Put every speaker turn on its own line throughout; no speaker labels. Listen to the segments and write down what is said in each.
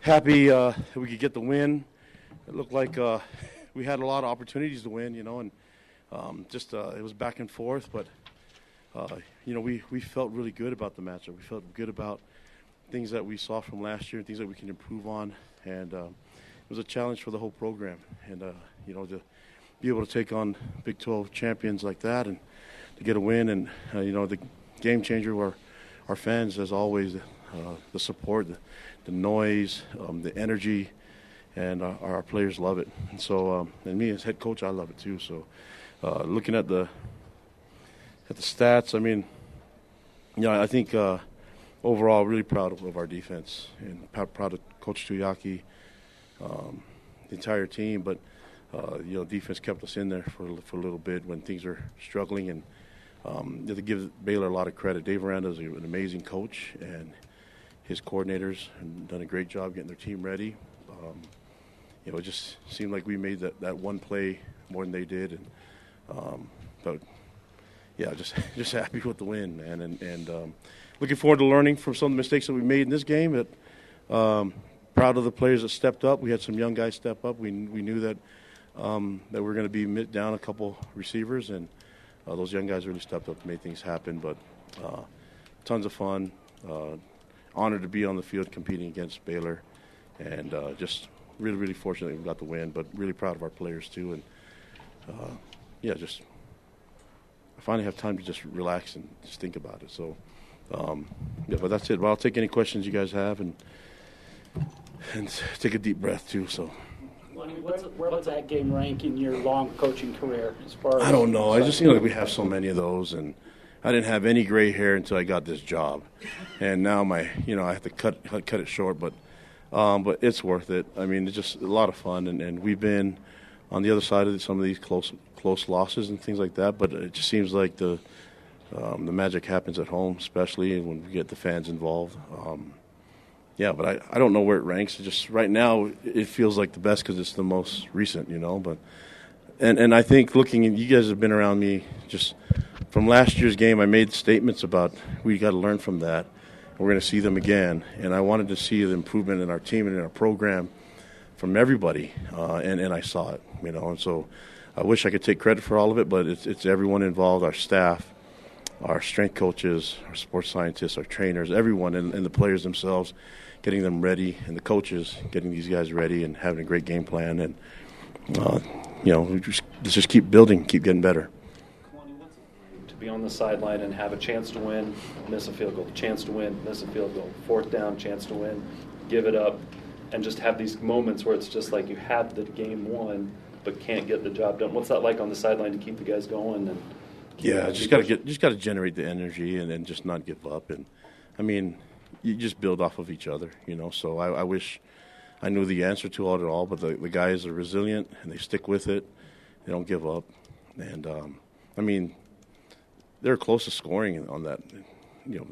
happy uh, we could get the win. It looked like uh, we had a lot of opportunities to win, you know, and um, just uh, it was back and forth. But uh, you know, we, we felt really good about the matchup. We felt good about things that we saw from last year, and things that we can improve on, and um, it was a challenge for the whole program. And uh, you know, to be able to take on Big 12 champions like that and to get a win, and uh, you know, the game changer were our fans, as always, the support. The, the noise, um, the energy, and uh, our players love it. And so, um, and me as head coach, I love it too. So, uh, looking at the at the stats, I mean, you know, I think uh, overall, really proud of, of, our defense and proud of Coach Tuiaki, um, the entire team. But uh, you know, defense kept us in there for for a little bit when things are struggling and. Um, to give Baylor a lot of credit. Dave Aranda is an amazing coach, and his coordinators have done a great job getting their team ready. Um, you know, it just seemed like we made that, that one play more than they did, and um, but yeah, just just happy with the win, man, and and um, looking forward to learning from some of the mistakes that we made in this game. But um, proud of the players that stepped up. We had some young guys step up. We we knew that um, that we are going to be down a couple receivers, and uh, those young guys really stepped up and made things happen. But uh, tons of fun. Uh, honored to be on the field competing against Baylor, and uh, just really, really fortunate we got the win. But really proud of our players too, and uh, yeah, just I finally have time to just relax and just think about it. So um, yeah, but that's it. Well, I'll take any questions you guys have and and take a deep breath too. So.
What's, where would that game rank in your long coaching career? As far as
I don't know. I just feel like we have so many of those, and I didn't have any gray hair until I got this job, and now my you know I have to cut cut it short, but um, but it's worth it. I mean, it's just a lot of fun, and, and we've been on the other side of some of these close close losses and things like that. But it just seems like the um, the magic happens at home, especially when we get the fans involved. Um, yeah, but I, I don't know where it ranks. It just right now, it feels like the best because it's the most recent, you know. But and and I think looking, you guys have been around me just from last year's game, I made statements about we got to learn from that. We're going to see them again, and I wanted to see the improvement in our team and in our program from everybody, uh, and and I saw it, you know. And so, I wish I could take credit for all of it, but it's it's everyone involved, our staff, our strength coaches, our sports scientists, our trainers, everyone, and, and the players themselves, getting them ready, and the coaches getting these guys ready and having a great game plan, and uh, you know, just, just keep building, keep getting better To
be on the sideline and have a chance to win, miss a field goal, chance to win, miss a field goal, fourth down, chance to win, give it up, and just have these moments where it's just like you have the game won but can't get the job done. What's that like on the sideline to keep the guys going? And
yeah, just got to get just got to generate the energy and, and just not give up. And I mean, you just build off of each other, you know. So I, I wish I knew the answer to it all, but the, the guys are resilient and they stick with it. They don't give up. And um, I mean, they're close to scoring on that. You know,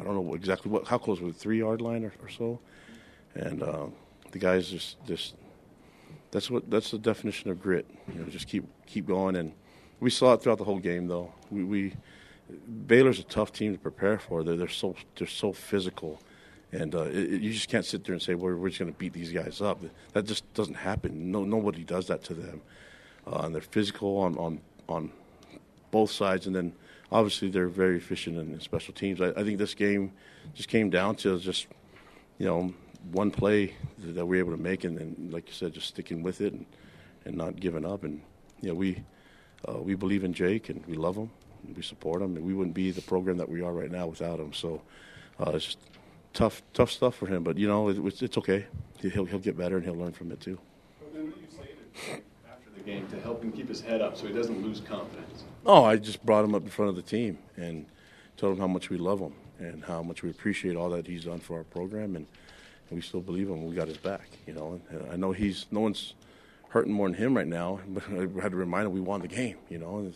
I don't know exactly what how close were the three yard line or, or so, and uh, the guys just just that's what that's the definition of grit. You know, just keep keep going, and we saw it throughout the whole game. Though we, we Baylor's a tough team to prepare for. They're they're so they're so physical. And uh, it, you just can't sit there and say, well, we're just going to beat these guys up. That just doesn't happen. No, nobody does that to them. Uh, and they're physical on, on, on both sides. And then obviously they're very efficient in, special teams. I, I, think this game just came down to just you know one play that we were able to make, and then like you said, just sticking with it and, and not giving up. And you know we uh, we believe in Jake and we love him, and we support him, and we wouldn't be the program that we are right now without him. So uh, it's just tough tough stuff for him, but you know it, it's okay. He'll he'll get better and he'll learn from it too.
What you saying after the game to help him keep his head up so he doesn't lose confidence.
Oh, I just brought him up in front of the team and told him how much we love him and how much we appreciate all that he's done for our program, and, and we still believe him. We got his back, you know. And I know he's no one's hurting more than him right now, but I had to remind him we won the game, you know. And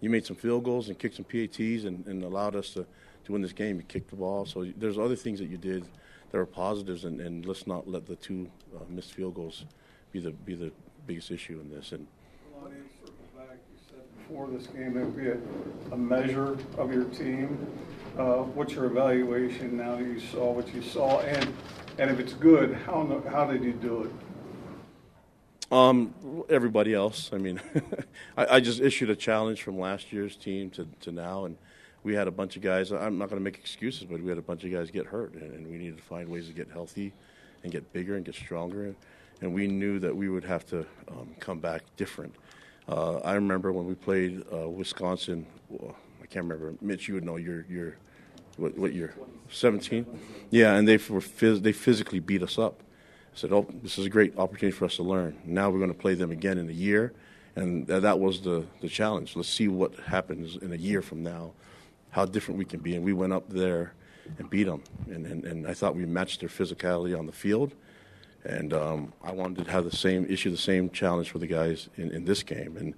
you made some field goals and kicked some PATs and, and allowed us to, to win this game. You kicked the ball, so there's other things that you did that are positives, and, and let's not let the two uh, missed field goals be the be the biggest issue in this. And well, I mean, back, you said
before this game, it would be a, a measure of your team. Uh, what's your evaluation now that you saw what you saw? And
And if it's good, how, how did you do it?
Um, everybody else. I mean, I, I just issued a challenge from last year's team to, to now, and we had a bunch of guys. I'm not going to make excuses, but we had a bunch of guys get hurt, and, and we needed to find ways to get healthy and get bigger and get stronger. And we knew that we would have to um, come back different. Uh, I remember when we played uh, Wisconsin. I can't remember. Mitch, you would know. You're, you're what, what year? 17. Yeah, and they were phys- they physically beat us up I said, "Oh, this is a great opportunity for us to learn. Now we're going to play them again in a year, and th- that was the the challenge. Let's see what happens in a year from now, how different we can be." And we went up there and beat them, and and, and I thought we matched their physicality on the field, and um, I wanted to have the same issue, the same challenge for the guys in, in this game, and.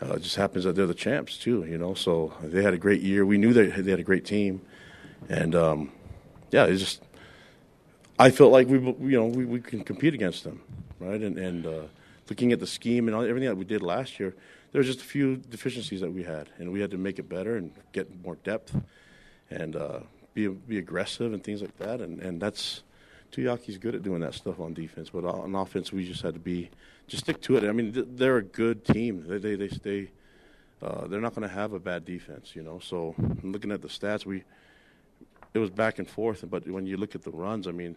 Uh, it just happens that they're the champs too, you know. So they had a great year. We knew they they had a great team, and um, yeah, it's just I felt like we, you know, we, we can compete against them, right? And, and uh, looking at the scheme and everything that we did last year, there was just a few deficiencies that we had, and we had to make it better and get more depth and uh, be be aggressive and things like that. And, and that's Tuiaki's good at doing that stuff on defense, but on offense we just had to be just stick to it. I mean, they're a good team. They they they stay. Uh, they're not going to have a bad defense, you know. So looking at the stats, we it was back and forth. But when you look at the runs, I mean,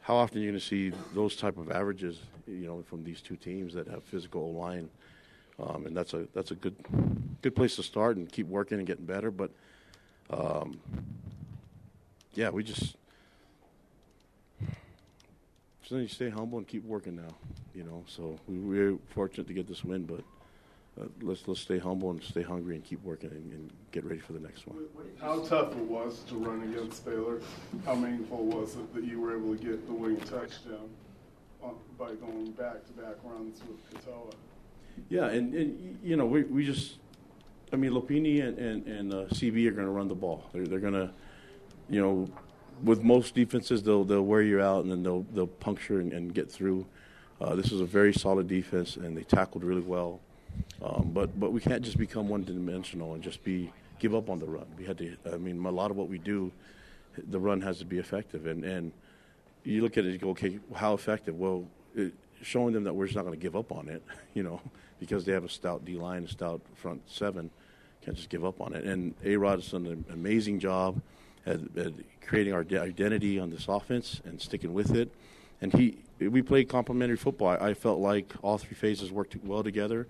how often are you going to see those type of averages, you know, from these two teams that have physical line? Um, and that's a that's a good good place to start and keep working and getting better. But um, yeah, we just so then you stay humble and keep working now, you know. So we, we're fortunate to get this win, but uh, let's let's stay humble and stay hungry and keep working and, and, get ready for the next one.
How tough it was to run against Baylor? How meaningful was it that you were able to get the winning touchdown on, by going back-to-back runs with Katoa?
Yeah, and, and you know we we just, I mean Lopini and and, and uh, CB are going to run the ball. They're they're going to, you know, with most defenses they'll they'll wear you out and then they'll they'll puncture and, and get through. Uh, this is a very solid defense and they tackled really well. Um, but but we can't just become one dimensional and just be give up on the run. We had to. I mean, a lot of what we do, the run has to be effective. And and you look at it, you go, okay, how effective? Well, it, showing them that we're just not going to give up on it, you know, because they have a stout D line, a stout front seven, can't just give up on it. And A Rod has done an amazing job at, at creating our identity on this offense and sticking with it. And he, we played complementary football. I, I felt like all three phases worked well together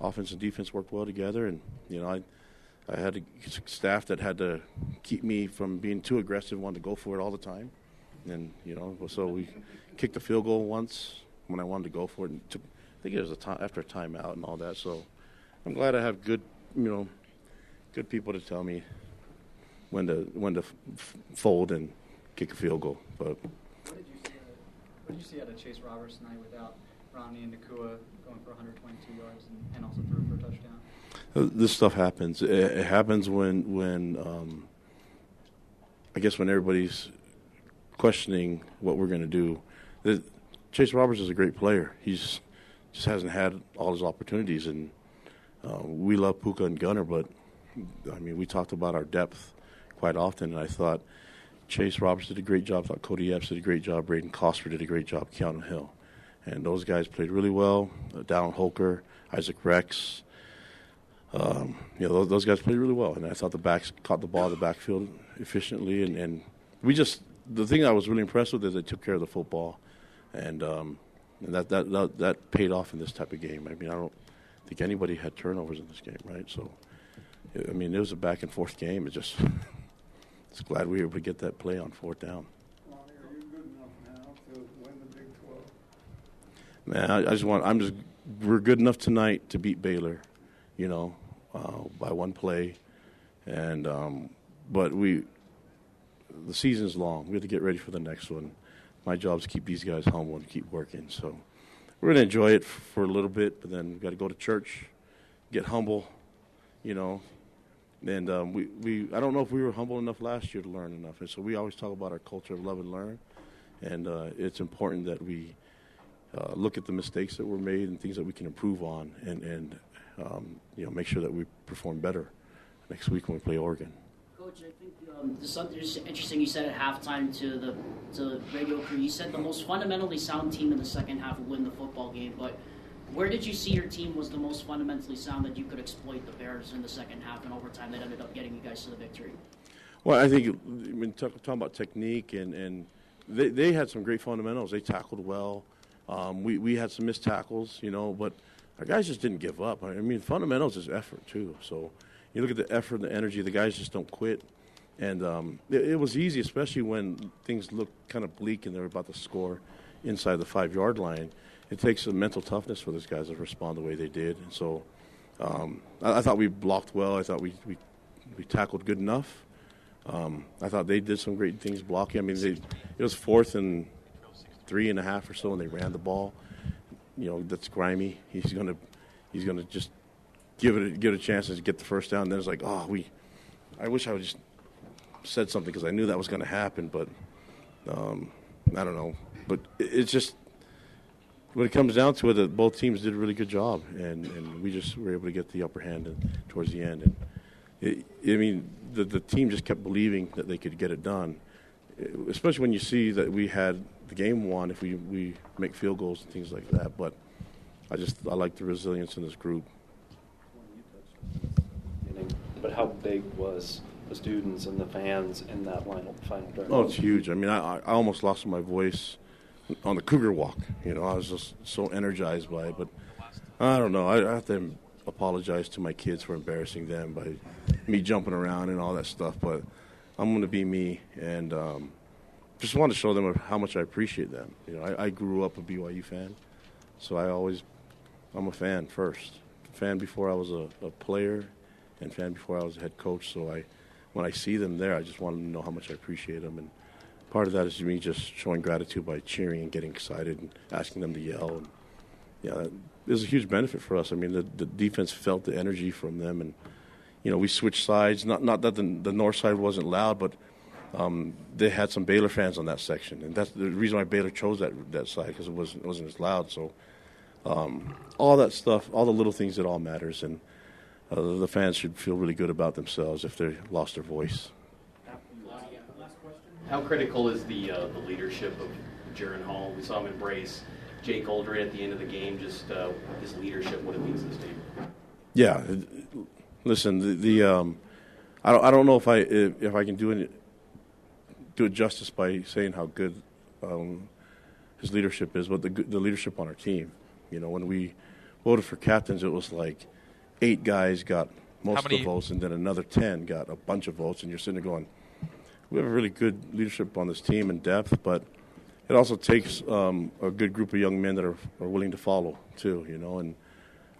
offense and defense worked well together, and you know I. I had a staff that had to keep me from being too aggressive, wanted to go for it all the time, and you know, so we kicked a field goal once when I wanted to go for it. And took, I think it was a time after a timeout and all that. So I'm glad I have good, you know, good people to tell me when to when to f- fold and kick a field goal. But
what did you see? What did you see out of Chase Roberts tonight without Romney and Nacua going for 122 yards and, and also threw for a touchdown?
Uh, this stuff happens. It, it happens when when um, I guess when everybody's questioning what we're going to do. The, Chase Roberts is a great player. He's just hasn't had all his opportunities, and uh, we love Puka and Gunner, but I mean, we talked about our depth quite often, and I thought Chase Roberts did a great job. I thought Cody Epps did a great job. Brayden Cosper did a great job. Keanu Hill and those guys played really well. Uh, Dallin Holker, Isaac Rex, um, you know, those, those, guys played really well, and I thought the backs caught the ball in the backfield efficiently, and, and we just the thing I was really impressed with is they took care of the football, and um, and that, that that that paid off in this type of game. I mean, I don't think anybody had turnovers in this game, right? So, I mean, it was a back and forth game. It just, it's glad we were able to get that play on fourth down. Man, I, I just want. I'm just. We're good enough tonight to beat Baylor, you know, uh, by one play, and um, but we. The season's long. We have to get ready for the next one. My job is to keep these guys humble and keep working. So we're going to enjoy it for a little bit, but then we've got to go to church, get humble, you know. And um, we, we, I don't know if we were humble enough last year to learn enough. And so we always talk about our culture of love and learn. And uh, it's important that we uh, look at the mistakes that were made and things that we can improve on, and and um, you know make sure that we perform better next week when we play Oregon.
Coach, I think um, there's something interesting you said at halftime to the to the radio crew. You said the most fundamentally sound team in the second half will win the football game. But where did you see your team was the most fundamentally sound that you could exploit the Bears in the second half and overtime that ended up getting you guys to the victory?
Well, I think when talk, talking about technique and, and they, they had some great fundamentals. They tackled well. Um, we, we had some missed tackles, you know, but our guys just didn't give up. I mean, fundamentals is effort, too. So you look at the effort and the energy, the guys just don't quit. And um, it, it, was easy, especially when things looked kind of bleak and they were about to score inside the five yard line. It takes some mental toughness for those guys to respond the way they did. And so um, I, I, thought we blocked well. I thought we, we, we tackled good enough. Um, I thought they did some great things blocking. I mean, they, it was fourth and three and a half or so, and they ran the ball. You know, that's grimy. He's gonna he's gonna just give it a, give it a chance to get the first down. And then it's like, oh, we. I wish I would just said something because I knew that was going to happen, but um, I don't know. But it, it's just when it comes down to it, both teams did a really good job, and, and we just were able to get the upper hand in, towards the end. And it, I mean, the the team just kept believing that they could get it done, especially when you see that we had the game won if we we make field goals and things like that. But I just I like the resilience in this group.
But how big was the students and the fans in that final final?
Oh, it's huge. I mean, I I almost lost my voice on the Cougar Walk. You know, I was just so energized by it. But I don't know. I, I have to apologize to my kids for embarrassing them by me jumping around and all that stuff. But I'm going to be me and um, just want to show them how much I appreciate them. You know, I, I grew up a BYU fan, so I always I'm a fan first, fan before I was a, a player, and fan before I was a head coach. So I, when I see them there, I just want to know how much I appreciate them, and part of that is me just showing gratitude by cheering and getting excited and asking them to yell. And yeah, it was a huge benefit for us. I mean, the, the defense felt the energy from them, and you know, we switched sides. Not not that the, the north side wasn't loud, but um, they had some Baylor fans on that section, and that's the reason why Baylor chose that that side because it wasn't it wasn't as loud. So um, all that stuff, all the little things, it all matters, and uh, the fans should feel really good about themselves if they lost their voice.
How critical is the uh, the leadership of Jaren Hall? We saw him embrace Jake Oldroyd at the end of the game. Just uh, his leadership, what it means to this team.
Yeah, listen, the, the um, I don't I don't know if I if, if I can do it do it justice by saying how good um, his leadership is, but the the leadership on our team. You know, when we voted for captains, it was like eight guys got most of the votes, and then another ten got a bunch of votes, and you're sitting there going, "We have a really good leadership on this team and depth, but it also takes um, a good group of young men that are, are willing to follow too." You know, and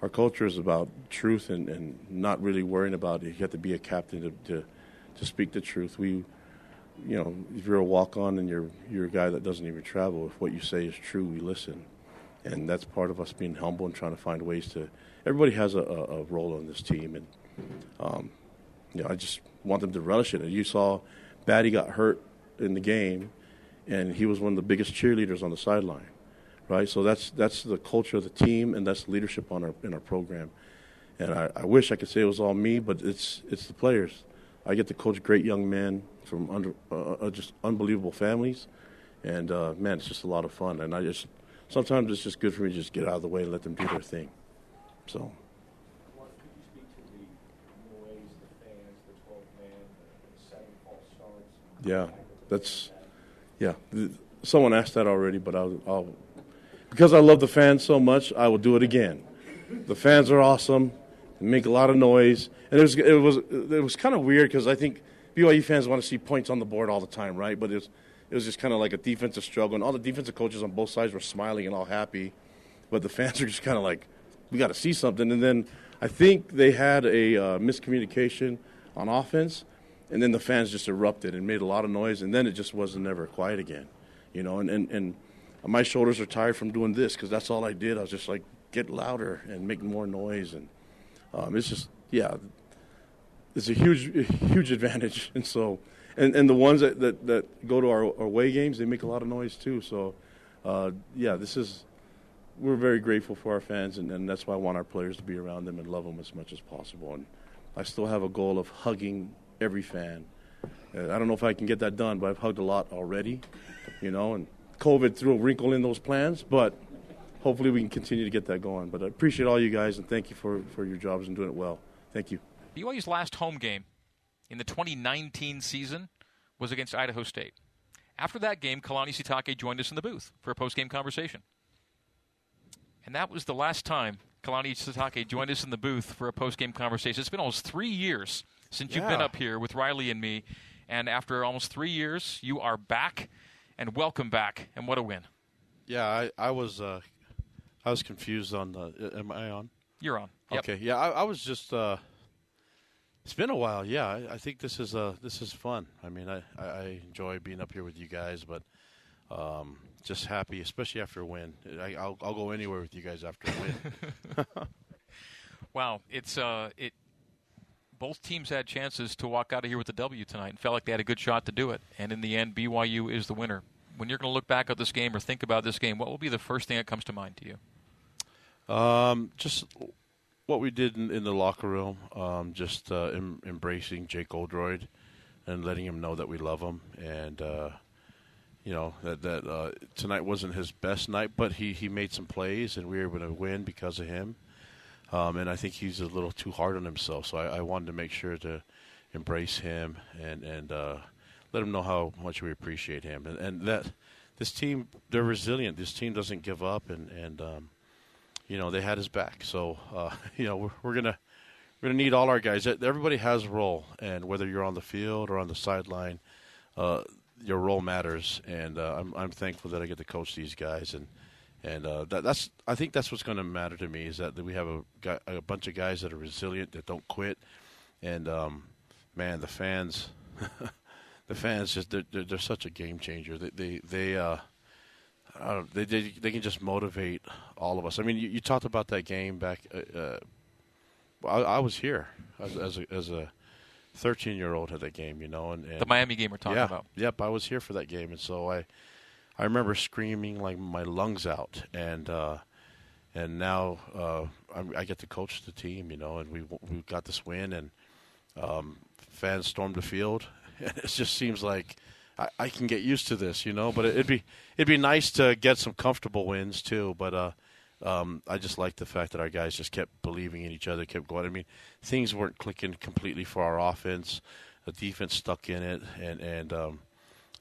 our culture is about truth and, and not really worrying about it. You have to be a captain to, to to speak the truth. We you know, if you're a walk on and you're you're a guy that doesn't even travel, if what you say is true, we listen and that's part of us being humble and trying to find ways to. Everybody has a, a, a role on this team, and um, you know, I just want them to relish it. And you saw, Batty got hurt in the game, and he was one of the biggest cheerleaders on the sideline, right? So that's that's the culture of the team, and that's leadership on our in our program. And I, I wish I could say it was all me, but it's it's the players. I get to coach great young men from under uh, uh just unbelievable families, and uh, man, it's just a lot of fun. And I just sometimes it's just good for me to just get out of the way and let them do their thing. So. Yeah, that's yeah. Someone asked that already, but I'll, I'll because I love the fans so much, I will do it again. The fans are awesome, they make a lot of noise, and it was it was it was kind of weird because I think BYU fans want to see points on the board all the time, right? But it's it was just kind of like a defensive struggle, and all the defensive coaches on both sides were smiling and all happy, but the fans are just kind of like, we got to see something. And then I think they had a uh, miscommunication on offense, and then the fans just erupted and made a lot of noise, and then it just wasn't never quiet again, you know. And and, and my shoulders are tired from doing this because that's all I did. I was just like get louder and make more noise, and um, it's just yeah, it's a huge huge advantage, and so and and the ones that, that, that go to our, our away games, they make a lot of noise too. So, uh, yeah, this is we're very grateful for our fans, and, and that's why I want our players to be around them and love them as much as possible. And I still have a goal of hugging every fan
Uh, I don't know if I can get that done, but I've hugged a lot already, you know, and COVID threw a wrinkle in those plans, but hopefully we can continue to get that going. But I appreciate all you guys and thank you for, for your jobs and doing it well. Thank you.
BYU's last home game in the 2019 season was against Idaho State. After that game, Kalani Sitake joined us in the booth for a post-game conversation. And that was the last time Kalani Sitake joined us in the booth for a post-game conversation. It's been almost three years since you've been up here with Riley and me. And after almost three years, you are back, and welcome back. And what a win!
Yeah, I, I was uh, I was confused on the. Am I on?
You're on. Yep.
Okay. Yeah, I, I was just. Uh, it's been a while. Yeah, I, I think this is uh this is fun. I mean, I, I, I enjoy being up here with you guys, but um, just happy, especially after a win. I, I'll I'll go anywhere with you guys after a win.
Wow, it's uh, it. Both teams had chances to walk out of here with a W tonight, and felt like they had a good shot to do it. And in the end, BYU is the winner. When you're going to look back at this game or think about this game, what will be the first thing that comes to mind to you?
Um, just what we did in, in the locker room, um, just uh, em- embracing Jake Oldroyd and letting him know that we love him, and uh, you know that that uh, tonight wasn't his best night, but he he made some plays, and we were able to win because of him. Um, and I think he's a little too hard on himself, so I, I wanted to make sure to embrace him and and uh, let him know how much we appreciate him, and, and that this team they're resilient. This team doesn't give up, and and um, you know they had his back. So uh, you know we're, we're gonna we're gonna need all our guys. Everybody has a role, and whether you're on the field or on the sideline, uh, your role matters. And uh, I'm I'm thankful that I get to coach these guys, and and uh, that, that's I think that's what's going to matter to me is that, we have a a bunch of guys that are resilient that don't quit, and um, man, the fans. The fans just they're, they're, they're such a game changer. They they they uh, don't, they, they they can just motivate all of us. I mean, you, you talked about that game back. Uh, uh, I, I was here as, as a as a thirteen year old at that game, you know, and, and
The Miami game we're talking
yeah,
about.
Yep, I was here for that game, and so I I remember screaming like my lungs out, and uh, and now uh, I, I get to coach the team, you know, and we we got this win, and um, fans stormed the field. And it just seems like I, I can get used to this, you know. But it'd be it'd be nice to get some comfortable wins too. But uh, um, I just like the fact that our guys just kept believing in each other, kept going. I mean, things weren't clicking completely for our offense. The defense stuck in it, and and um,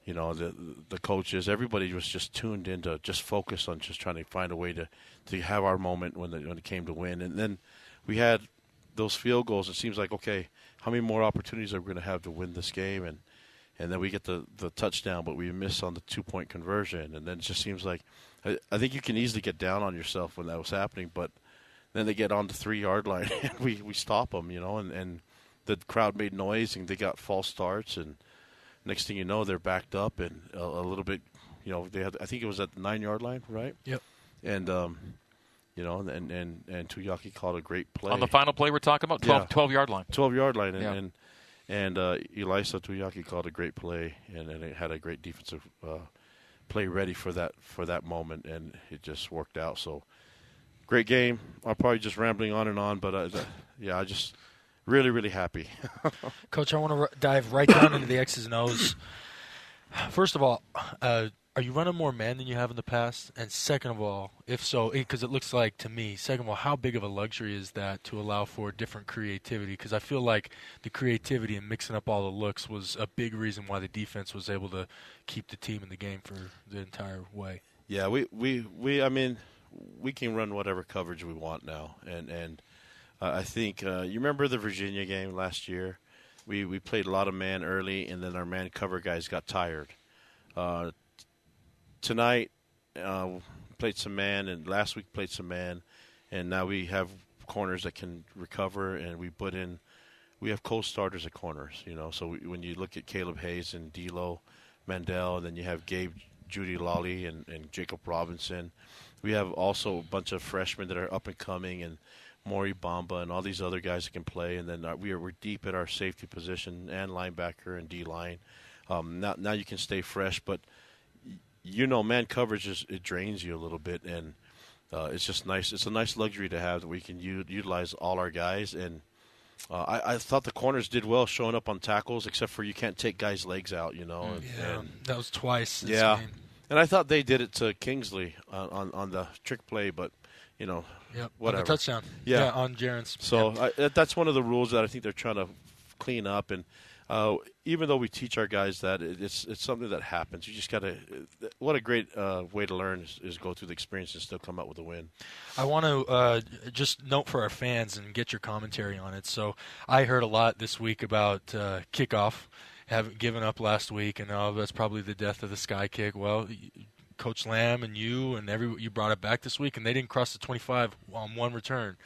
you know the the coaches, everybody was just tuned in to just focus on just trying to find a way to to have our moment when the, when it came to win. And then we had those field goals. It seems like okay, how many more opportunities are we going to have to win this game? And and then we get the the touchdown, but we miss on the two point conversion. And then it just seems like I, I think you can easily get down on yourself when that was happening, but then they get on the three yard line and we we stop them, you know, and and the crowd made noise and they got false starts and next thing you know they're backed up and a, a little bit you know they had I think it was at the nine yard line right
Yep.
and um you know and and and Tuiaki called a great play
On the final play we're talking about, 12,
Yeah.
12 yard line.
12 yard line and
Yeah.
and, and uh, Ilaisa Tuiaki called a great play and, and it had a great defensive uh, play ready for that for that moment and it just worked out. So great game. I'm probably just rambling on and on but uh, th- yeah I just really really happy.
Coach, I want to r- dive right down into the X's and O's. First of all, uh, are you running more man than you have in the past? And second of all, if so, because it looks like to me, second of all, how big of a luxury is that to allow for different creativity? Because I feel like the creativity and mixing up all the looks was a big reason why the defense was able to keep the team in the game for the entire way.
Yeah, we we we. I mean, we can run whatever coverage we want now, and and uh, I think uh, you remember the Virginia game last year. We we played a lot of man early, and then our man cover guys got tired. Uh, tonight, uh, played some man, and last week played some man, and now we have corners that can recover, and we put in. We have co-starters at corners, you know. So we, when you look at Kaleb Hayes and D'Lo, Mandell, and then you have Gabe, Jeudy-Lally, and, and Jakob Robinson. We have also a bunch of freshmen that are up and coming, and Mory Bamba and all these other guys that can play. And then uh, we are we're deep at our safety position and linebacker and D line. Um, now now you can stay fresh, but you know, man coverage is it drains you a little bit, and uh, it's just nice. It's a nice luxury to have that we can u- utilize all our guys and uh, I, I thought the corners did well showing up on tackles, except for you can't take guys' legs out, you know. And,
Yeah,
and-
that was twice. this
yeah,
game.
and I thought they did it to Kingsley on on, on the trick play, but you know,
Yep, on
whatever.
touchdown.
Yeah,
Yeah, on Jaren's.
So
Yep.
I, that's one of the rules that I think they're trying to clean up. And uh, even though we teach our guys that, it's it's something that happens. You just got to. What a great uh, way to learn is, is go through the experience and still come out with a win.
I want to uh, just note for our fans and get your commentary on it. So I heard a lot this week about uh, kickoff, having given up last week, and oh, that's probably the death of the sky kick. Well, Coach Lamb and you and every you brought it back this week, and they didn't cross the 25 on one return.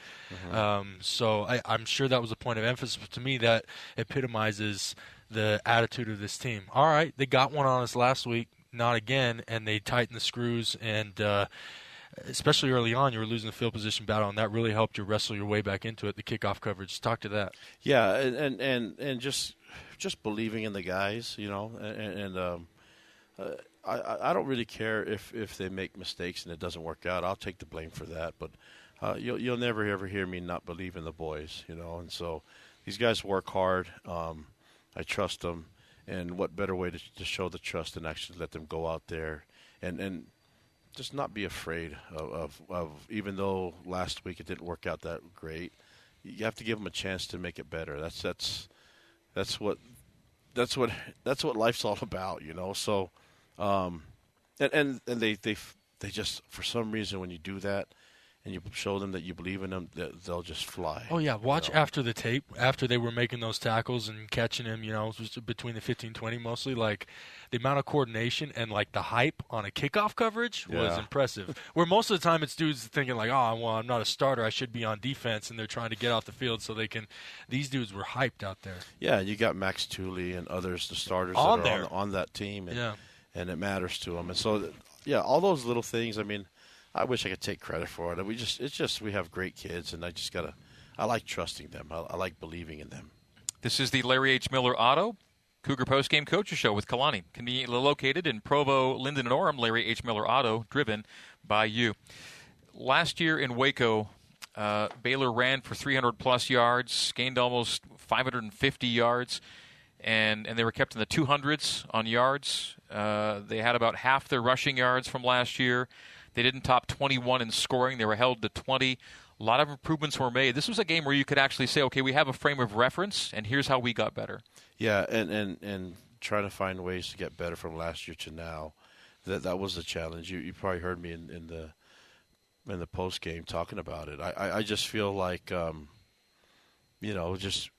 Um, so I, I'm sure that was a point of emphasis. But to me, that epitomizes the attitude of this team. All right, they got one on us last week, not again, and they tightened the screws and. Uh, especially early on, you were losing the field position battle, and that really helped you wrestle your way back into it. The kickoff coverage. Talk to that.
Yeah, and and and, and just just believing in the guys, you know, and, and um, uh, I I don't really care if if they make mistakes and it doesn't work out. I'll take the blame for that, but uh, you'll you'll never ever hear me not believe in the boys, you know. And so these guys work hard. Um, I trust them, and what better way to, to show the trust than actually let them go out there and and just not be afraid of, of, of even though last week it didn't work out that great. You have to give them a chance to make it better. That's that's that's what that's what that's what life's all about, you know. So, um, and and and they they they just for some reason when you do that and you show them that you believe in them, they'll just fly.
Oh yeah, watch
you know?
after the tape, after they were making those tackles and catching him. You know, between the 15, 20 mostly. Like the amount of coordination and like the hype on a kickoff coverage was impressive. Where most of the time it's dudes thinking like, oh well, I'm not a starter, I should be on defense, and they're trying to get off the field so they can. These dudes were hyped out there.
Yeah, and you got Max Tooley and others, the starters
On
that are
there.
on, on that team, and,
Yeah.
And it matters to them. And so, yeah, all those little things. I mean, I wish I could take credit for it. We just, it's just we have great kids, and I just gotta, I like trusting them. I, I like believing in them.
This is the Larry H. Miller Auto Cougar Post Postgame Coaches Show with Kalani. Conveniently located in Provo, Lindon, and Orem, Larry H. Miller Auto, driven by you. Last year in Waco, uh, Baylor ran for 300 plus yards, gained almost 550 yards, and, and they were kept in the 200s on yards. Uh, they had about half their rushing yards from last year. They didn't top 21 in scoring. They were held to 20. A lot of improvements were made. This was a game where you could actually say, okay, we have a frame of reference, and here's how we got better.
Yeah, and and and trying to find ways to get better from last year to now. That that was the challenge. You you probably heard me in, in the in the post game talking about it. I, I, I just feel like um, you know just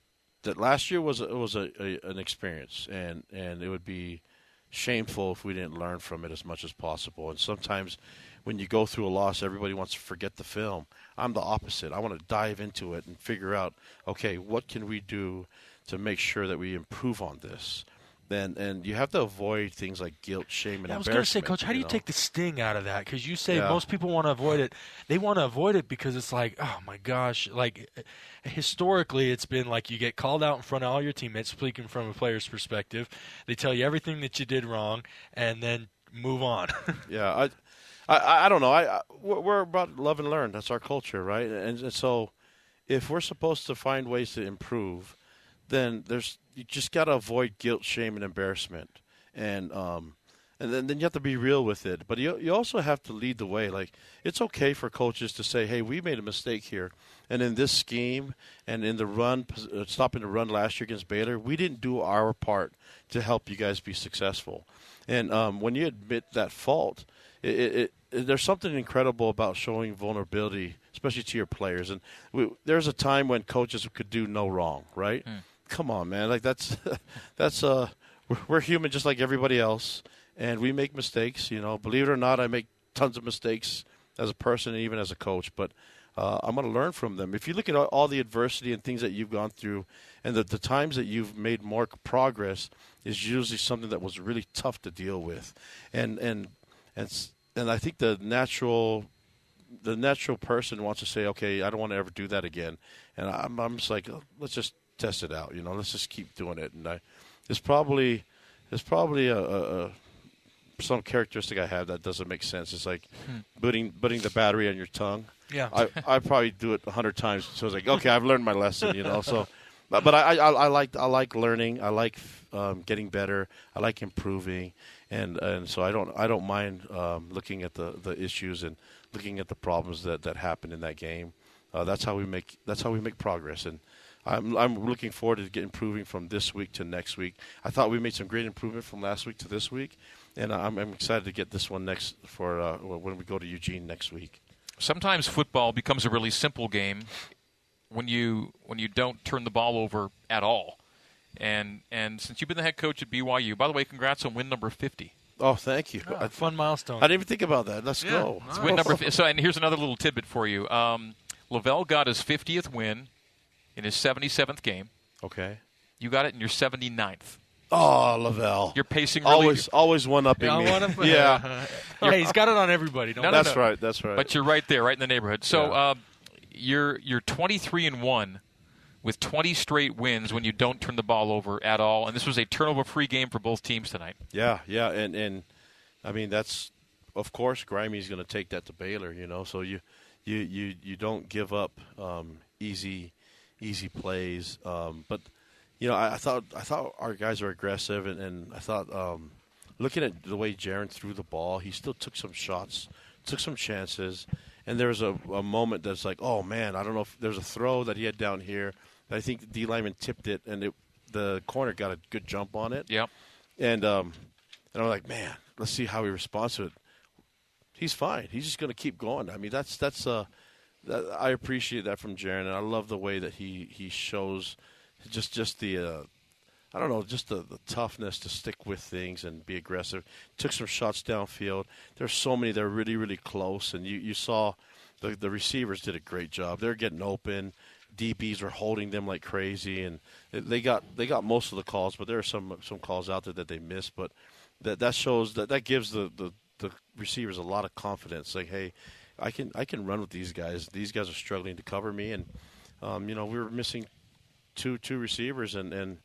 that last year was a, was a, a an experience, and and it would be shameful if we didn't learn from it as much as possible. And sometimes when you go through a loss, everybody wants to forget the film. I'm the opposite. I want to dive into it and figure out, okay, what can we do to make sure that we improve on this? And and you have to avoid things like guilt, shame, and
I was going to say. Coach, how do you
know?
take the sting out of that? Because you say
Yeah.
most people want to avoid it. They want to avoid it because it's like, oh my gosh, like historically, it's been like you get called out in front of all your teammates. Speaking from a player's perspective, they tell you everything that you did wrong, and then move on.
yeah, I, I, I don't know. I, I we're we're about love and learn. That's our culture, right? And, and so, if we're supposed to find ways to improve, then there's you just got to avoid guilt, shame, and embarrassment, and um, and then, then you have to be real with it. But you you also have to lead the way. Like it's okay for coaches to say, "Hey, we made a mistake here," and in this scheme and in the run, uh, stopping the run last year against Baylor, we didn't do our part to help you guys be successful. And um, when you admit that fault, it, it, it, there's something incredible about showing vulnerability, especially to your players. And we, there's a time when coaches could do no wrong, right? Come on, man. Like that's that's uh, we're, human just like everybody else, and we make mistakes. You know, believe it or not, I make tons of mistakes as a person and even as a coach, but. Uh, I'm going to learn from them. If you look at all, all the adversity and things that you've gone through, and the, the times that you've made more progress, is usually something that was really tough to deal with, and and and and I think the natural the natural person wants to say, okay, I don't want to ever do that again, and I'm I'm just like, "Oh, let's just test it out, you know, let's just keep doing it, and I, it's probably it's probably a, a, a some characteristic I have that doesn't make sense. It's like
Hmm.
putting putting the battery on your tongue.
Yeah.
I I probably do it a hundred times. So I was like, okay, I've learned my lesson, you know. So but, but I, I I like I like learning. I like um, getting better. I like improving, and and so I don't I don't mind um, looking at the, the issues and looking at the problems that, that happened in that game. Uh, that's how we make that's how we make progress, and I'm I'm looking forward to get improving from this week to next week. I thought we made some great improvement from last week to this week, and I'm, I'm excited to get this one next for uh, when we go to Eugene next week.
Sometimes football becomes a really simple game when you when you don't turn the ball over at all. And and since you've been the head coach at BYU, by the way, congrats on win number fifty.
Oh, thank you.
Ah, fun milestone.
I didn't even think about that. Let's
Yeah.
go.
It's win number. fi- So, and here's another little tidbit for you. Um, LaVell got his 50th win in his 77th game.
Okay.
You got it in your 79th.
Oh, LaVell.
You're pacing really
always always one upping
Yeah,
me.
one up-
yeah.
hey, he's got it on everybody. Don't
No, no,
that's
no.
right. That's right.
But you're right there, right in the neighborhood. So
Yeah.
uh, you're you're 23 and one with 20 straight wins when you don't turn the ball over at all. And this was a turnover-free game for both teams tonight.
Yeah, yeah, and and I mean that's of course Grimey's going to take that to Baylor, you know. So you you you you don't give up um, easy easy plays, um, but you know I, I thought I thought our guys were aggressive, and, and I thought um, looking at the way Jaren threw the ball, he still took some shots, took some chances, and there was a, a moment that's like, oh man, I don't know if there's a throw that he had down here that I think the D lineman tipped it, and it, the corner got a good jump on it.
Yep.
And um, and I'm like, man, let's see how he responds to it. He's fine. He's just going to keep going. I mean, that's that's uh, that, I appreciate that from Jaren, and I love the way that he he shows just just the. Uh, I don't know, just the, the toughness to stick with things and be aggressive. Took some shots downfield. There's so many that are really, really close, and you, you saw the the receivers did a great job. They're getting open. DBs are holding them like crazy, and they got they got most of the calls, but there are some some calls out there that they missed. But that that shows that that gives the, the, the receivers a lot of confidence. Like, hey, I can I can run with these guys. These guys are struggling to cover me, and um, you know we were missing two two receivers, and and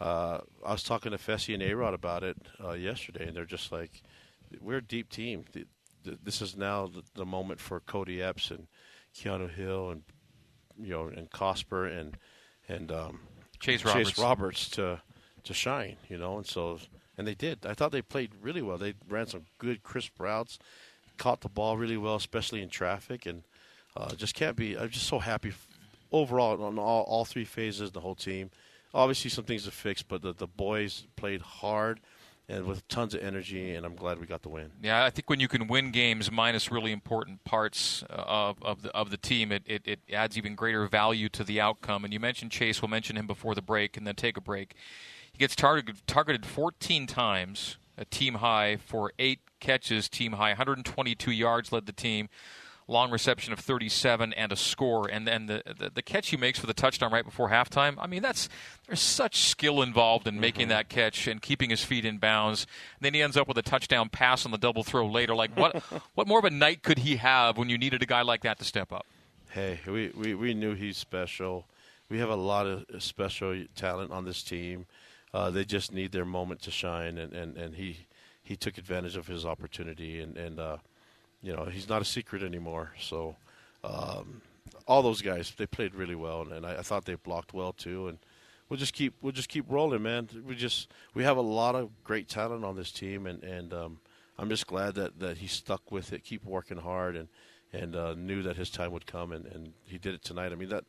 uh, I was talking to Fesi and Arod about it uh, yesterday, and they're just like, we're a deep team. Th- th- This is now the, the moment for Cody Epps and Keanu Hill and you know and Cosper and and um,
Chase Roberts.
Chase Roberts to to shine. You know, and so and they did. I thought they played really well. They ran some good crisp routes, caught the ball really well, especially in traffic, and uh, just can't be. I'm just so happy overall on all, all three phases, the whole team. Obviously, some things to fix, but the, the boys played hard and with tons of energy, and I'm glad we got the win.
Yeah, I think when you can win games minus really important parts uh, of, of the of the team, it, it, it adds even greater value to the outcome. And you mentioned Chase. We'll mention him before the break, and then take a break. He gets targeted targeted 14 times, a team high for eight catches, team high 122 yards, led the team. Long reception of 37 and a score, and then the, the the catch he makes for the touchdown right before halftime. I mean, that's there's such skill involved in making mm-hmm. that catch and keeping his feet in bounds. And then he ends up with a touchdown pass on the double throw later. Like what what more of a night could he have when you needed a guy like that to step up?
Hey, we, we, we knew he's special. We have a lot of special talent on this team. Uh, they just need their moment to shine, and, and, and he he took advantage of his opportunity, and and uh, you know he's not a secret anymore. So um, all those guys they played really well, and, and I, I thought they blocked well too. And we'll just keep we'll just keep rolling, man. We just we have a lot of great talent on this team, and and um, I'm just glad that, that he stuck with it, keep working hard, and and uh, knew that his time would come, and, and he did it tonight. I mean that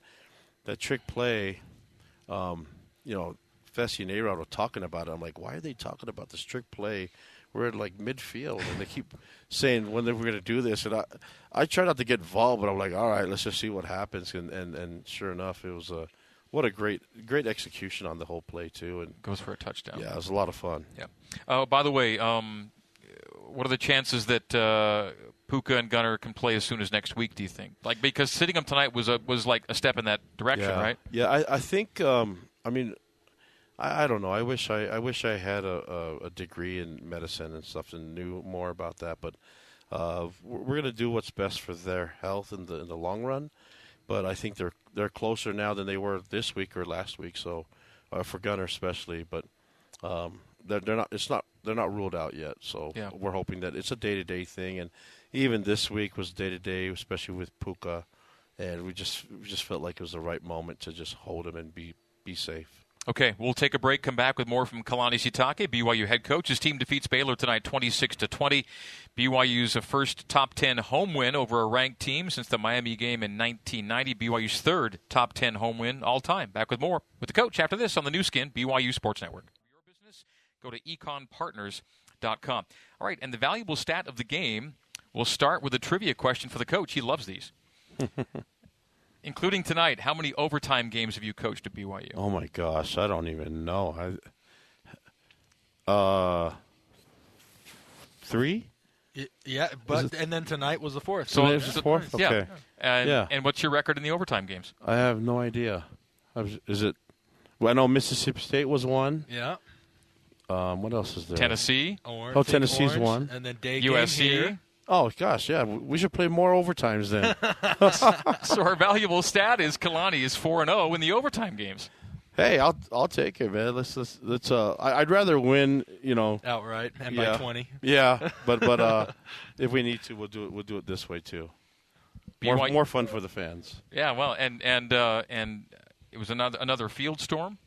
that trick play, um, you know, Fesi and Arod were talking about it. I'm like, why are they talking about this trick play? We're at like midfield, and they keep saying when they were going to do this. And I, I try not to get involved, but I'm like, all right, let's just see what happens. And and, and sure enough, it was a what a great great execution on the whole play too, and
Goes for a touchdown.
yeah, it was a lot of fun.
Yeah. Oh, by the way, um, what are the chances that uh, Puka and Gunner can play as soon as next week? Do you think? Like because sitting them tonight was a was like a step in that direction,
yeah.
right?
Yeah, I, I think. Um, I mean, I, I don't know. I wish I, I wish I had a, a, degree in medicine and stuff and knew more about that. But uh, we're, we're going to do what's best for their health in the in the long run. But I think they're they're closer now than they were this week or last week. So uh, for Gunner especially, but um, they're they're not. It's not. They're not ruled out yet. So
Yeah.
we're hoping that it's a day to day thing. And even this week was day to day, especially with Puka. And we just we just felt like it was the right moment to just hold him and be be safe.
Okay, we'll take a break. Come back with more from Kalani Sitake, BYU head coach. His team defeats Baylor tonight, twenty-six to twenty. BYU's first top ten home win over a ranked team since the Miami game in 1990. BYU's third top ten home win all time. Back with more with the coach after this on the new skin BYU Sports Network. Your business, go to econpartners.com. All right, and the valuable stat of the game. We'll start with a trivia question for the coach. He loves these. Including tonight, how many overtime games have you coached at BYU?
Oh my gosh, I don't even know. I, uh, three.
Yeah, but
it-
and then tonight was the fourth.
So there's the fourth.
Yeah.
Okay.
And,
yeah.
and what's your record in the overtime games?
I have no idea. I was- Is it? Well, I know Mississippi State was one.
Yeah.
Um, what else is there?
Tennessee.
Orange,
Oh, Tennessee's
Orange,
one.
and then day game here.
Oh gosh, yeah. We should play more overtimes then.
so our valuable stat is Kalani is four and zero in the overtime games.
hey, I'll I'll take it, man. Let's let's, let's uh. I, I'd rather win, you know,
outright and by 20.
Yeah, but but uh, if we need to, we'll do it. We'll do it this way too. More,
BYU
more fun for the fans.
Yeah, well, and and uh, and it was another another field storm.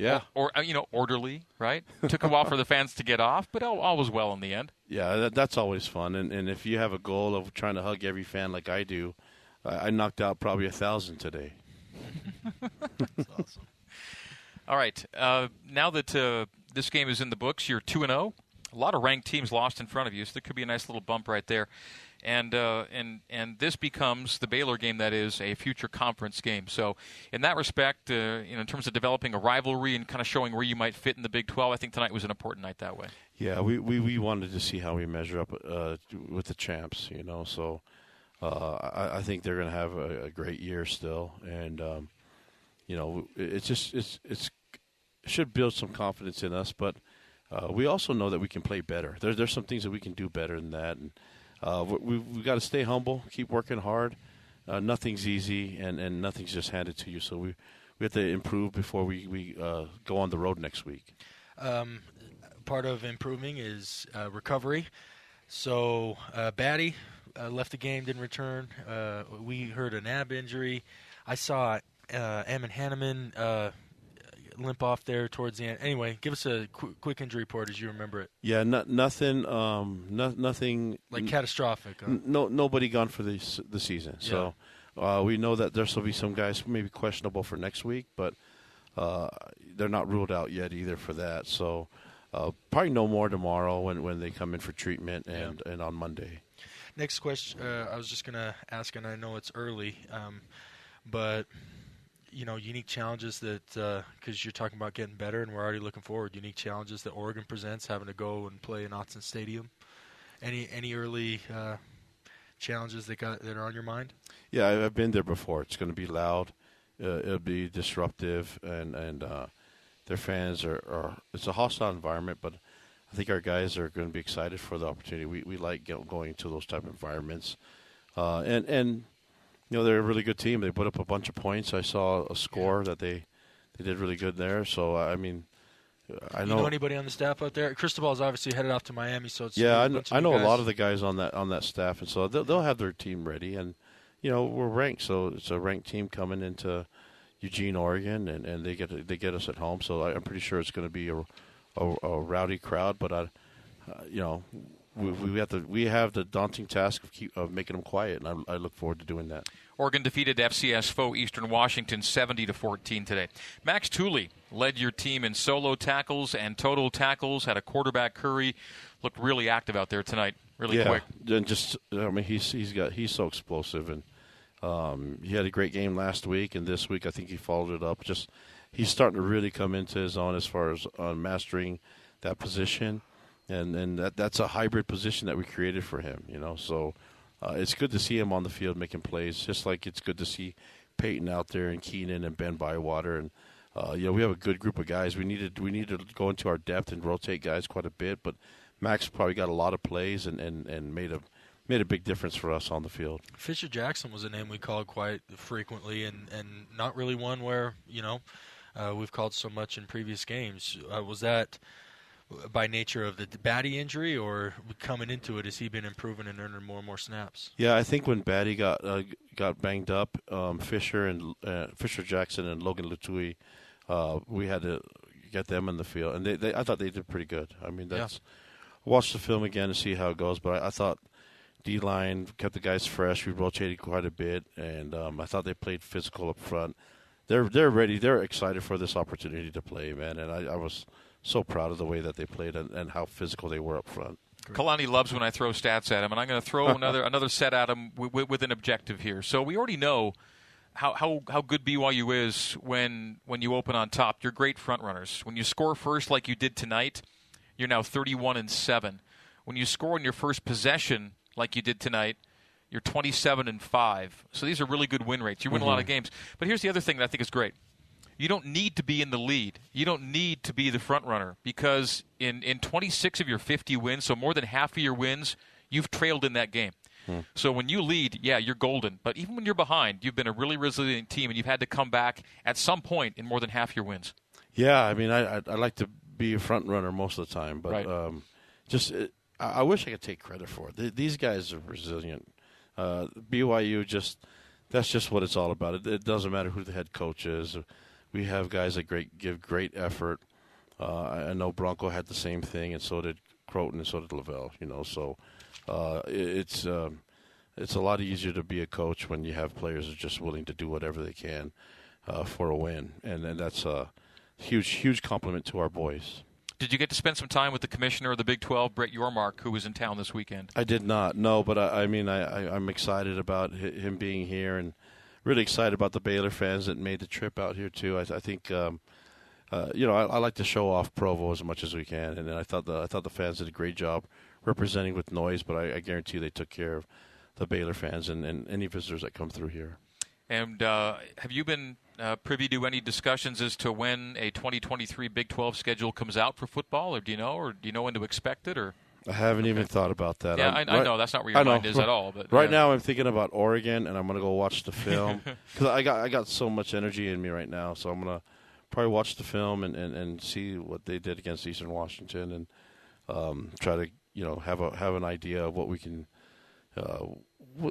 Yeah.
Or, or uh, you know, orderly, right? Took a while for the fans to get off, but all, all was well in the end.
Yeah, that, that's always fun. And and if you have a goal of trying to hug every fan like I do, I, I knocked out probably a thousand today. That's awesome.
All right. Uh, now that uh, this game is in the books, you're two and zero. A lot of ranked teams lost in front of you, so there could be a nice little bump right there. And uh, and and this becomes the Baylor game that is a future conference game. So in that respect, uh, you know, in terms of developing a rivalry and kind of showing where you might fit in the Big 12, I think tonight was an important night that way.
Yeah, we, we, we wanted to see how we measure up uh, with the champs, you know. So uh, I, I think they're going to have a, a great year still, and um, you know, it- it's just it's it's it should build some confidence in us. But uh, we also know that we can play better. There's there's some things that we can do better than that, and uh, we we got to stay humble, keep working hard. Uh, nothing's easy, and, and nothing's just handed to you. So we we have to improve before we we uh, go on the road next week.
Um, part of improving is uh, recovery. So uh, Batty left the game, didn't return. We heard an ab injury. I saw uh, Ammon Hannemann limp off there towards the end. Anyway, give us a qu- quick injury report as you remember it.
Yeah, no, nothing. Um, no, nothing
Like catastrophic. Huh?
n- no, nobody gone for the the season. So uh, we know that there's will be some guys maybe questionable for next week, but uh, they're not ruled out yet either for that. So uh, probably no more tomorrow when, when they come in for treatment and, and on Monday.
Next question. Uh, I was just gonna ask, and I know it's early, um, but you know, unique challenges that because you're talking about getting better, and we're already looking forward. Unique challenges that Oregon presents, having to go and play in Autzen Stadium. Any any early uh, challenges that got that are on your mind?
Yeah, I've been there before. It's going to be loud. Uh, it'll be disruptive, and and uh, their fans are, are. It's a hostile environment, but I think our guys are going to be excited for the opportunity. We we like going to those type of environments, uh, and and you know they're a really good team. They put up a bunch of points. I saw a score that they they did really good there. So I mean, I
you
know.
know anybody on the staff out there? Cristobal's obviously headed off to Miami, so it's
yeah,
a
I know, I know a lot of the guys on that on that staff, and so they'll, they'll have their team ready. And you know, we're ranked, so it's a ranked team coming into Eugene, Oregon, and, and they get they get us at home. So I, I'm pretty sure it's going to be a, a, a rowdy crowd. But I, uh, you know, we, we have to we have the daunting task of keep of making them quiet, and I, I look forward to doing that.
Oregon defeated FCS foe Eastern Washington 70 to 14 today. Max Tooley led your team in solo tackles and total tackles. Had a quarterback hurry looked really active out there tonight, really
yeah,
quick.
And just I mean, he's he's got he's so explosive, and um, he had a great game last week, and this week I think he followed it up. Just he's starting to really come into his own as far as uh, mastering that position, and and that that's a hybrid position that we created for him. You know, so uh, it's good to see him on the field making plays, just like it's good to see Peyton out there and Keenan and Ben Bywater and. Uh, you know, we have a good group of guys. We needed we need to go into our depth and rotate guys quite a bit, but Max probably got a lot of plays and, and, and made a made a big difference for us on the field.
Fisher Jackson was a name we called quite frequently, and, and not really one where you know uh, we've called so much in previous games. Uh, was that by nature of the Batty injury, or coming into it, has he been improving and earning more and more snaps?
Yeah, I think when Batty got uh, got banged up, um, Fisher and uh, Fisher Jackson and Logan Lutui uh, we had to get them in the field, and they, they I thought they did pretty good. I mean,
Yeah.
that's watch the film again to see how it goes, but I, I thought D line kept the guys fresh. We rotated quite a bit, and um, I thought they played physical up front. They're they're ready. They're excited for this opportunity to play, man, and I, I was so proud of the way that they played and, and how physical they were up front.
Kalani loves when I throw stats at him, and I'm going to throw another another set at him with, with, with an objective here. So we already know how, how, how good BYU is when when you open on top. You're great front runners. When you score first, like you did tonight, you're now 31 and seven. When you score in your first possession, like you did tonight, you're 27 and five. So these are really good win rates. You win a lot mm-hmm. of games. But here's the other thing that I think is great. You don't need to be in the lead. You don't need to be the front runner because in, in 26 of your 50 wins, so more than half of your wins, you've trailed in that game. So when you lead, yeah, you're golden. But even when you're behind, you've been a really resilient team, and you've had to come back at some point in more than half your wins.
Yeah, I mean, I I, I like to be a front runner most of the time, but
Right.
um, just uh, I, I wish I could take credit for it. Th- these guys are resilient. Uh, BYU just that's just what it's all about. It, it doesn't matter who the head coach is. We have guys that great give great effort. Uh, I, know Bronco had the same thing, and so did Crowton, and so did LaVell. You know, so uh, it, it's um, it's a lot easier to be a coach when you have players who are just willing to do whatever they can uh, for a win, and and that's a huge huge compliment to our boys.
Did you get to spend some time with the commissioner of the Big 12, Brett Yormark, who was in town this weekend?
I did not no, but I, I mean I, I I'm excited about hi- him being here and really excited about the Baylor fans that made the trip out here too. I, I think. Um, uh, you know, I, I like to show off Provo as much as we can, and I thought the I thought the fans did a great job representing with noise. But I, I guarantee they took care of the Baylor fans and, and any visitors that come through here.
And uh, have you been uh, privy to any discussions as to when a 2023 Big 12 schedule comes out for football, or do you know, or do you know when to expect it, or?
I haven't even thought about that.
Yeah, I- I know that's not where your mind is at all, but,
right
yeah.
now I'm thinking about Oregon, and I'm gonna go watch the film because I got I got so much energy in me right now. So I'm gonna probably watch the film and, and, and see what they did against Eastern Washington, and um, try to you know have a have an idea of what we can, uh,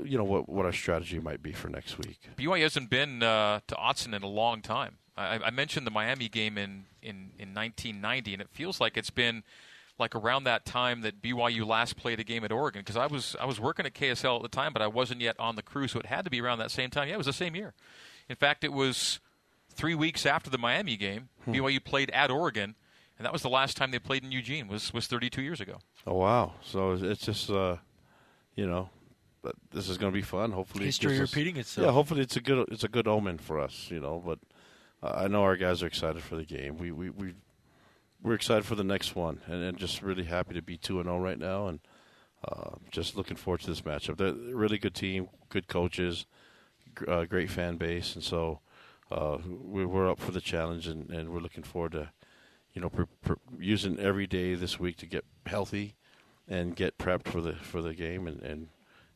you know what what our strategy might be for next week.
BYU hasn't been uh, to Autzen in a long time. I, I mentioned the Miami game in, in, in 1990, and it feels like it's been like around that time that BYU last played a game at Oregon. Because I was I was working at KSL at the time, but I wasn't yet on the crew, so it had to be around that same time. Yeah, it was the same year. In fact, it was three weeks after the Miami game.
Hmm.
BYU played at Oregon, and that was the last time they played in Eugene. was was 32 years ago.
Oh wow! So it's just uh, you know, but this is going to be fun. Hopefully, it
History
us-
repeating itself.
Yeah, hopefully it's a good it's a good omen for us. You know, but uh, I know our guys are excited for the game. We we we we're excited for the next one, and, and just really happy to be two and zero right now, and uh, just looking forward to this matchup. They're a really good team, good coaches, uh, great fan base, and so uh, we- we're up for the challenge, and, and we're looking forward to you know, pre- pre- using every day this week to get healthy and get prepped for the for the game, and, and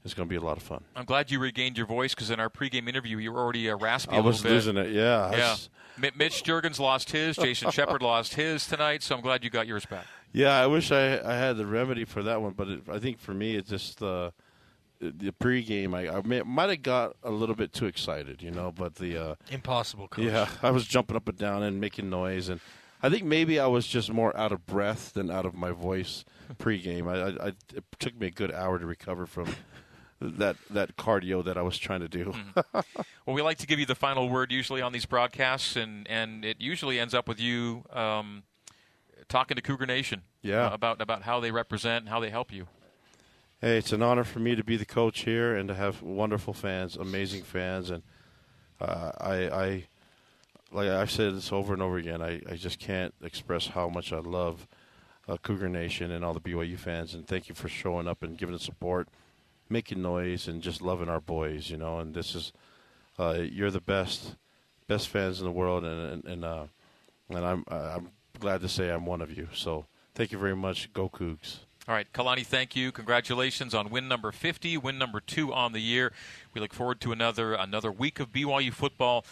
it's going to be a lot of fun.
I'm glad you regained your voice because in our pregame interview you were already uh, raspy.
I
a
was
little bit.
losing it, yeah.
Yeah.
was-
Mitch Juergens lost his. Jason Shepard lost his tonight. So I'm glad you got yours back.
Yeah, I wish I I had the remedy for that one, but it, I think for me it's just uh, the the pregame. I, I may, might have got a little bit too excited, you know. But the uh,
Impossible, coach.
Yeah, I was jumping up and down and making noise, and I think maybe I was just more out of breath than out of my voice pregame. I, I, I it took me a good hour to recover from that that cardio that I was trying to do.
Well, we like to give you the final word usually on these broadcasts, and, and it usually ends up with you um, talking to Cougar Nation
Yeah.
uh, about about how they represent and how they help you.
Hey, it's an honor for me to be the coach here and to have wonderful fans, amazing fans, and uh, I, I, like I've said this over and over again. I, I just can't express how much I love uh, Cougar Nation and all the BYU fans, and thank you for showing up and giving us support, making noise, and just loving our boys. You know, and this is uh, you're the best, best fans in the world, and and and, uh, and I'm I'm glad to say I'm one of you. So thank you very much. Go Cougs.
All right, Kalani, thank you. Congratulations on win number 50, win number two on the year. We look forward to another another week of BYU football,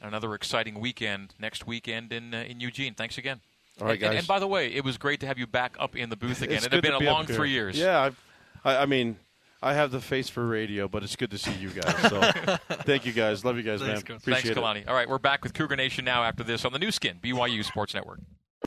and another exciting weekend next weekend in uh, in Eugene. Thanks again.
All right,
And- and-
guys.
And, by the way, it was great to have you back up in the booth again.
It's
it had been
to
a long three years.
Yeah, I've, I, I mean, I have the face for radio, but it's good to see you guys. So, thank you guys. Love you guys,
Thanks,
man. Appreciate
Thanks,
it.
Kalani. All right, we're back with Cougar Nation now after this on the Nu Skin, BYU Sports Network.